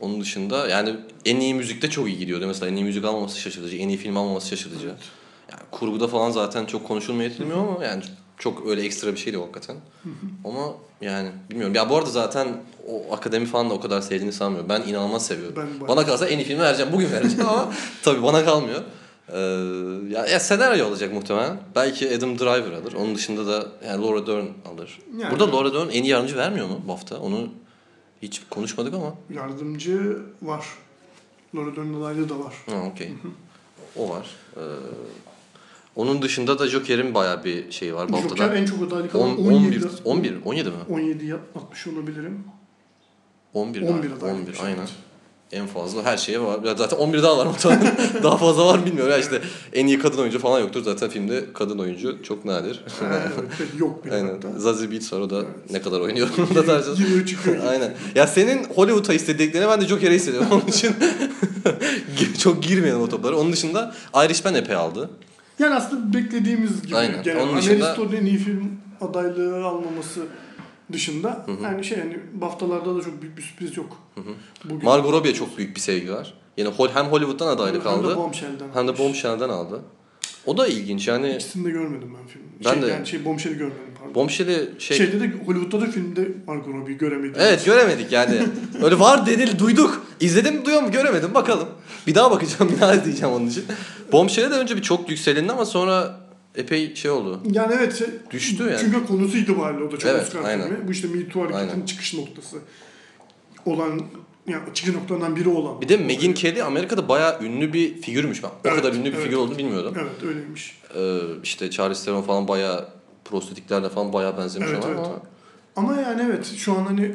Onun dışında yani en iyi müzikte çok iyi gidiyordu. Mesela en iyi müzik almaması şaşırtıcı, en iyi film almaması şaşırtıcı. Evet. Yani kurguda falan zaten çok konuşulmaya yetilmiyor ama yani çok öyle ekstra bir şeydi hakikaten. ama yani bilmiyorum. Ya bu arada zaten o akademi falan da o kadar sevdiğini sanmıyorum. Ben inanılmaz seviyorum. Ben Bana kalsa en iyi filmi vereceğim. Bugün vereceğim ama tabii bana kalmıyor. Ee, ya, ya senaryo olacak muhtemelen. Belki Adam Driver alır. Onun dışında da yani Laura Dern alır. Yani- Burada Laura Dern en iyi yardımcı vermiyor mu bu hafta? Onu hiç konuşmadık ama. Yardımcı var. Laura Dern'in adaylığı da var. Ha okey. O var. Ee, onun dışında da Joker'in bayağı bir şeyi var bu Joker en çok adaylık 10, alan 11, 17. 11, 17 mi? 17 60 olabilirim. 11, 11 11, adaylık. 11 aynen. En fazla her şeye var. Ya zaten 11 daha var muhtemelen. daha fazla var bilmiyorum. Ya işte en iyi kadın oyuncu falan yoktur. Zaten filmde kadın oyuncu çok nadir. yok bile Aynen. hatta. Zazie Beetz var o da Evet. ne kadar oynuyor onu da. Giriyor çıkıyor. Aynen. Ya senin Hollywood'a istediklerini ben de Joker'e hissediyorum. Onun için çok girmeyelim o toplara. Onun dışında Irishman epey aldı. Yani aslında beklediğimiz gibi. Aynen. Genel. Onun dışında- en iyi film adaylığı almaması dışında yani şey yani haftalarda da çok büyük bir sürpriz yok. Bugün. Margot Robbie'ye çok büyük bir sevgi var. Yani hem Hollywood'dan adaylık Hem de aldı Bombshell'den. hem de. Bombshell'den aldı. O da ilginç yani İkisini de görmedim ben filmi. Ben şey, de- Yani şey Bombshell'i görmedim pardon. Bombshell'i şey... Şeyde de Hollywood'da da filmde Margot Robbie'yi göremedim. Evet göremedik yani. Öyle var denil duyduk. İzledim duyuyor mu göremedim bakalım. Bir daha bakacağım bir daha izleyeceğim onun için. Bombshell'e de önce bir çok yükselindi ama sonra epey şey oldu. Yani evet. Şey, Düştü yani. Çünkü konusu itibariyle o da çok Evet, Oscar aynen. filmi. Bu işte Me Too hareketinin Aynen. çıkış noktası olan yani çıkış noktalarından biri olan. Bir de Megyn Kelly Amerika'da bayağı ünlü bir figürmüş. Ben o Evet, kadar ünlü bir evet. figür olduğunu bilmiyordum. Evet öyleymiş. Ee, işte Charlize Theron falan bayağı prostetiklerle falan bayağı benzemiş Evet, ona evet. ama Ama yani evet şu an hani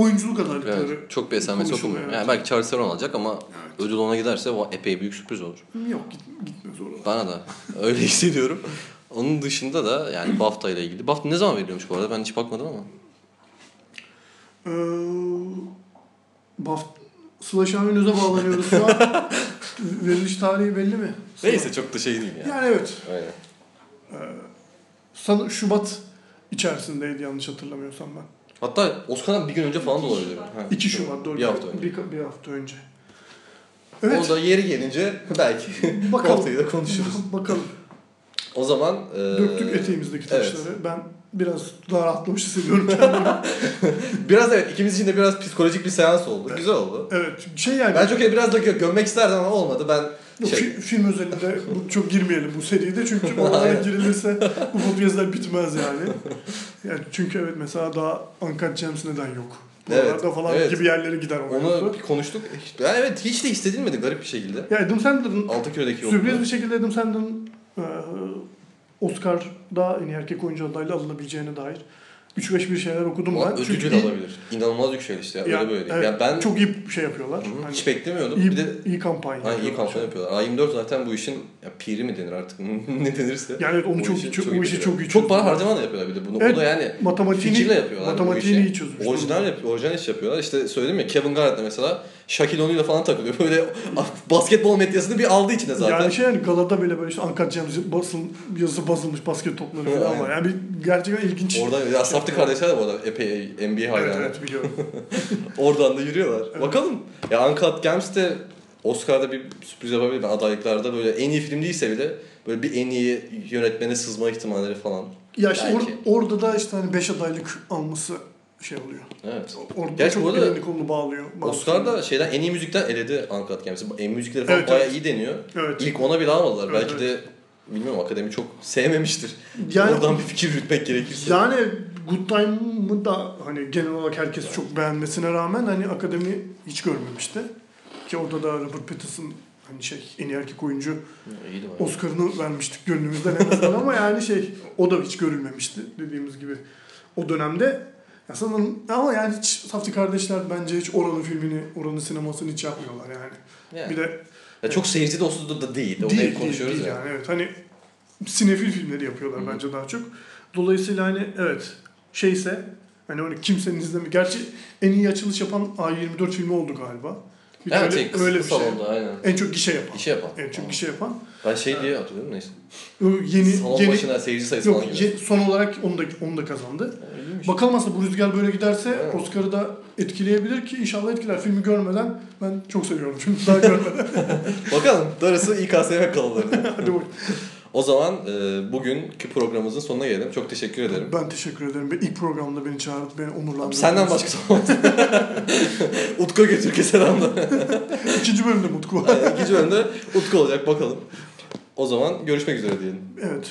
oyunculuk adaylıkları evet, çok bir esamesi okumuyor. evet. Yani belki Charlize Theron alacak ama Evet. ödül ona giderse o epey büyük sürpriz olur. yok git, gitmez oralar. Bana da öyle hissediyorum. Onun dışında da yani BAFTA ile ilgili. BAFTA ne zaman veriliyormuş bu arada? Ben hiç bakmadım ama. Ee, Baft Sıla Şahinöz'e bağlanıyoruz şu an. Veriliş tarihi belli mi? Neyse çok da şey değil yani. Yani evet. Aynen. Sana Şubat içerisindeydi yanlış hatırlamıyorsam ben. Hatta Oscar'dan bir gün önce falan da olabilir. Ha, 2 Şubat doğru. Bir hafta önce. Bir, bir hafta önce. O Evet. da yeri gelince belki Bakalım. BAFTA'yı da konuşuruz. Bakalım. O zaman... e, Döktük eteğimizdeki evet. taşları. Ben biraz daha rahatlamış hissediyorum kendimi. Biraz evet ikimiz için de biraz psikolojik bir seans oldu. Güzel oldu. evet. Şey yani. Ben Joker'i biraz da gö- gömmek isterdim ama olmadı. Ben Yok, şey, fi- film özelinde bu, çok girmeyelim bu seride çünkü oralara girilirse bu podcastler bitmez yani. Yani. Çünkü evet mesela daha Uncut Gems neden yok? Evet, Buralarda falan evet. gibi yerlere gider o onu bir konuştuk. Yani evet hiç de hissedilmedi garip bir şekilde. Ya Adam Sandler'ın Altıköy'deki yolda. sürpriz bir şekilde Adam Sandler'ın e, Oscar'da en iyi erkek oyuncu adaylı alınabileceğine dair 3-5 bir şeyler okudum ben. ödül Çünkü de iyi- alabilir. İnanılmaz yükselişti ya. Öyle böyle değil. evet, Yani ben çok iyi şey yapıyorlar. Hı Hani hiç beklemiyordum. iyi, bir de iyi kampanya. Hani iyi kampanya yapıyorlar. A24 zaten bu işin ya, piri mi denir artık ne denirse. Yani evet, onu çok, işi çok, bu işi çok iyi Çok para harcama da yapıyorlar bir de bunu. Evet, Bu da yani Matematiğini, fikirle yapıyorlar matematiğini iyi çözmüş. Orijinal yapıyor, orijinal iş yapıyorlar. İşte söyledim ya Kevin Garnett de mesela Shaquille O'Neal'la falan takılıyor. Böyle basketbol medyasını bir aldı içine zaten. Yani şey yani galada bile böyle işte Uncut Gems basın yazısı basılmış basket topları falan Aynen. var. Yani bir gerçekten ilginç. Orada ya Safti kardeşler de bu arada epey NBA Evet hayranı. evet biliyorum. Oradan da yürüyorlar. Evet. Bakalım. Ya Uncut Gems de Oscar'da bir sürpriz yapabilir. Ben adaylıklarda böyle en iyi film değilse bile böyle bir en iyi yönetmene sızma ihtimalleri falan. ya işte or- orada da işte hani 5 adaylık alması şey oluyor. Evet. Orada Gerçi bu çok arada elini kolunu bağlıyor. bazı Oscar'da şeyden en iyi müzikten eledi Uncut Gems'i. En müzikleri falan Evet, bayağı evet. iyi deniyor. Evet. İlk ona bile almadılar. Evet, Belki de bilmiyorum akademi çok sevmemiştir. Yani- Oradan bir fikir yürütmek gerekirse. Yani Good Time'ı da hani genel olarak herkes çok beğenmesine rağmen hani akademi hiç görmemişti. Ki orada da Robert Pattinson hani şey en iyi erkek oyuncu. Oscar'ını vermiştik gönlümüzden en azından ama yani şey o da hiç görülmemişti dediğimiz gibi o dönemde. Ya sanırım ama yani hiç Safti kardeşler bence hiç oranın filmini, oranın sinemasını hiç yapmıyorlar yani. Yani. Bir de Ya çok seyirci dostu da değil. Onu değil, konuşuyoruz değil ya. yani evet. Hani sinefil filmleri yapıyorlar Hı hı. bence daha çok. Dolayısıyla hani evet şeyse hani öyle kimsenin izlemi. Gerçi en iyi açılış yapan A24 filmi oldu galiba. Bir Evet, öyle, kısa öyle bir şey. salonda aynen. En çok gişe yapan. İşe yapan. En çok gişe yapan. Ben şey diye hatırlıyorum neyse. Yeni Salon yeni başına seyirci sayısı falan yok gibi. ye- son olarak onu da onu da kazandı. İyiymiş. Bakalım aslında bu rüzgar böyle giderse Evet. Oscar'ı da etkileyebilir ki inşallah etkiler. Filmi görmeden ben çok seviyorum filmi daha görmeden. Bakalım. Darısı İKSV kalaları. Hadi bakalım. O zaman e, bugünkü programımızın sonuna gelelim. Çok teşekkür ederim. Ben teşekkür ederim. Ben ilk programda beni çağırıp beni onurlandırdınız. Senden başka olmaz. Utku Götürk'e selamlar. İkinci bölümde Mutku var. Aynen, İkinci bölümde Utku olacak bakalım. O zaman görüşmek üzere diyelim. Evet.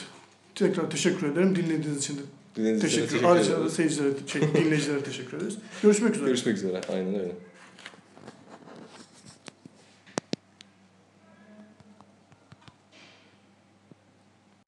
Tekrar teşekkür ederim. Dinlediğiniz için de Dinlediğiniz teşekkür, teşekkür Ayrıca da seyircilere, şey, dinleyicilere teşekkür ederiz. Görüşmek üzere. Görüşmek üzere. Aynen öyle.